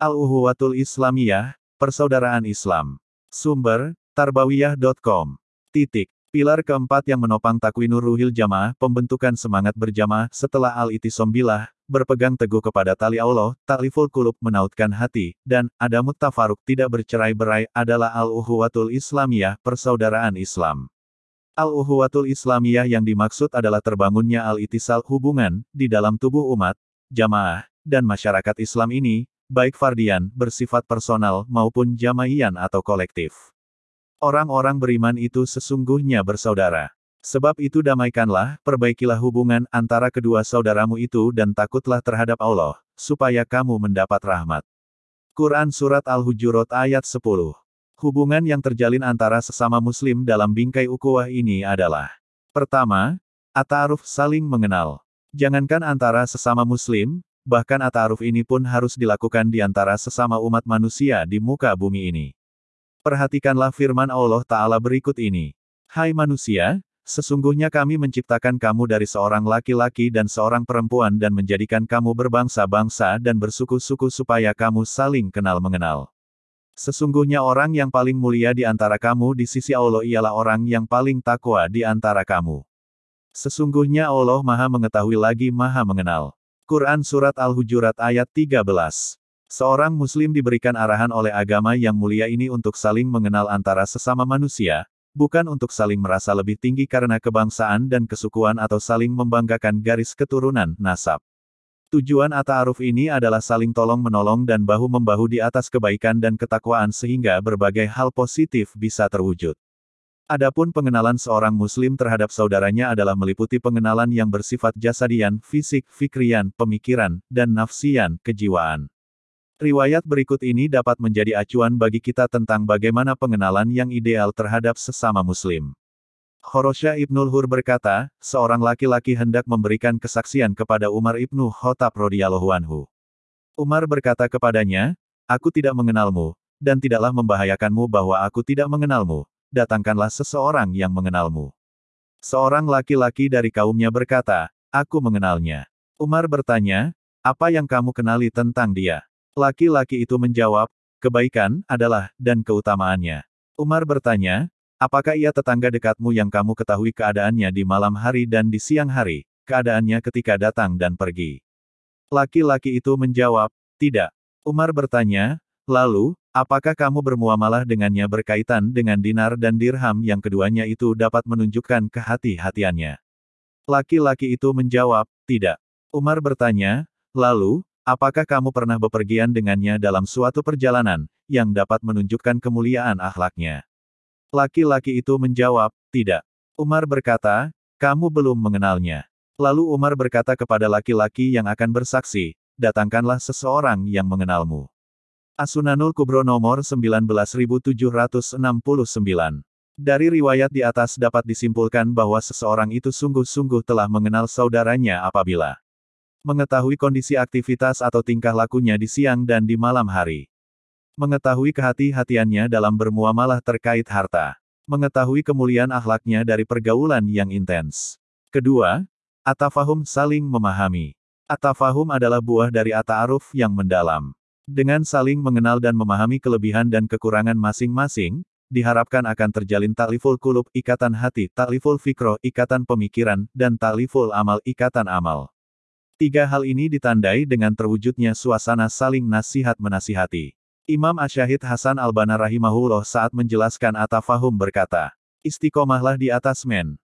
Al-Uhuwatul Islamiyah, Persaudaraan Islam. Sumber, tarbawiyah.com. Titik. Pilar keempat yang menopang takwinur ruhil jamaah, pembentukan semangat berjamaah setelah al-itisom berpegang teguh kepada tali Allah, takliful kulub menautkan hati, dan adamut tafaruk tidak bercerai-berai adalah al-uhuwatul Islamiyah, persaudaraan Islam. Al-uhuwatul Islamiyah yang dimaksud adalah terbangunnya al-itisal hubungan di dalam tubuh umat, jamaah, dan masyarakat Islam ini, baik fardian, bersifat personal, maupun jamaian atau kolektif. Orang-orang beriman itu sesungguhnya bersaudara. Sebab itu damaikanlah, perbaikilah hubungan antara kedua saudaramu itu dan takutlah terhadap Allah, supaya kamu mendapat rahmat. Quran Surat Al-Hujurat ayat 10 Hubungan yang terjalin antara sesama muslim dalam bingkai ukuah ini adalah Pertama, Ata'aruf saling mengenal. Jangankan antara sesama muslim, bahkan Ata'aruf ini pun harus dilakukan di antara sesama umat manusia di muka bumi ini. Perhatikanlah firman Allah Ta'ala berikut ini. Hai manusia, sesungguhnya kami menciptakan kamu dari seorang laki-laki dan seorang perempuan dan menjadikan kamu berbangsa-bangsa dan bersuku-suku supaya kamu saling kenal-mengenal. Sesungguhnya orang yang paling mulia di antara kamu di sisi Allah ialah orang yang paling takwa di antara kamu. Sesungguhnya Allah maha mengetahui lagi maha mengenal. Quran Surat Al-Hujurat ayat 13 Seorang muslim diberikan arahan oleh agama yang mulia ini untuk saling mengenal antara sesama manusia, bukan untuk saling merasa lebih tinggi karena kebangsaan dan kesukuan atau saling membanggakan garis keturunan, nasab. Tujuan Ata'aruf ini adalah saling tolong-menolong dan bahu-membahu di atas kebaikan dan ketakwaan sehingga berbagai hal positif bisa terwujud. Adapun pengenalan seorang muslim terhadap saudaranya adalah meliputi pengenalan yang bersifat jasadian, fisik, fikrian, pemikiran, dan nafsian, kejiwaan. Riwayat berikut ini dapat menjadi acuan bagi kita tentang bagaimana pengenalan yang ideal terhadap sesama muslim. Horosya Ibnul Hur berkata, seorang laki-laki hendak memberikan kesaksian kepada Umar Ibnu Khattab radhiyallahu anhu. Umar berkata kepadanya, Aku tidak mengenalmu, dan tidaklah membahayakanmu bahwa aku tidak mengenalmu, datangkanlah seseorang yang mengenalmu. Seorang laki-laki dari kaumnya berkata, Aku mengenalnya. Umar bertanya, apa yang kamu kenali tentang dia? Laki-laki itu menjawab, kebaikan adalah, dan keutamaannya. Umar bertanya, apakah ia tetangga dekatmu yang kamu ketahui keadaannya di malam hari dan di siang hari, keadaannya ketika datang dan pergi? Laki-laki itu menjawab, tidak. Umar bertanya, lalu, apakah kamu bermuamalah dengannya berkaitan dengan dinar dan dirham yang keduanya itu dapat menunjukkan kehati-hatiannya? Laki-laki itu menjawab, tidak. Umar bertanya, lalu, Apakah kamu pernah bepergian dengannya dalam suatu perjalanan, yang dapat menunjukkan kemuliaan akhlaknya? Laki-laki itu menjawab, tidak. Umar berkata, kamu belum mengenalnya. Lalu Umar berkata kepada laki-laki yang akan bersaksi, datangkanlah seseorang yang mengenalmu. Asunanul Kubro nomor 19769. Dari riwayat di atas dapat disimpulkan bahwa seseorang itu sungguh-sungguh telah mengenal saudaranya apabila Mengetahui kondisi aktivitas atau tingkah lakunya di siang dan di malam hari. Mengetahui kehati-hatiannya dalam bermuamalah terkait harta. Mengetahui kemuliaan akhlaknya dari pergaulan yang intens. Kedua, atafahum saling memahami. Atafahum adalah buah dari ata'aruf yang mendalam. Dengan saling mengenal dan memahami kelebihan dan kekurangan masing-masing, diharapkan akan terjalin takliful kulub, ikatan hati, takliful fikroh, ikatan pemikiran, dan takliful amal, ikatan amal. Tiga hal ini ditandai dengan terwujudnya suasana saling nasihat-menasihati. Imam Asyahid Hasan Al-Banna rahimahullah saat menjelaskan atafahum berkata, Istiqomahlah di atas men.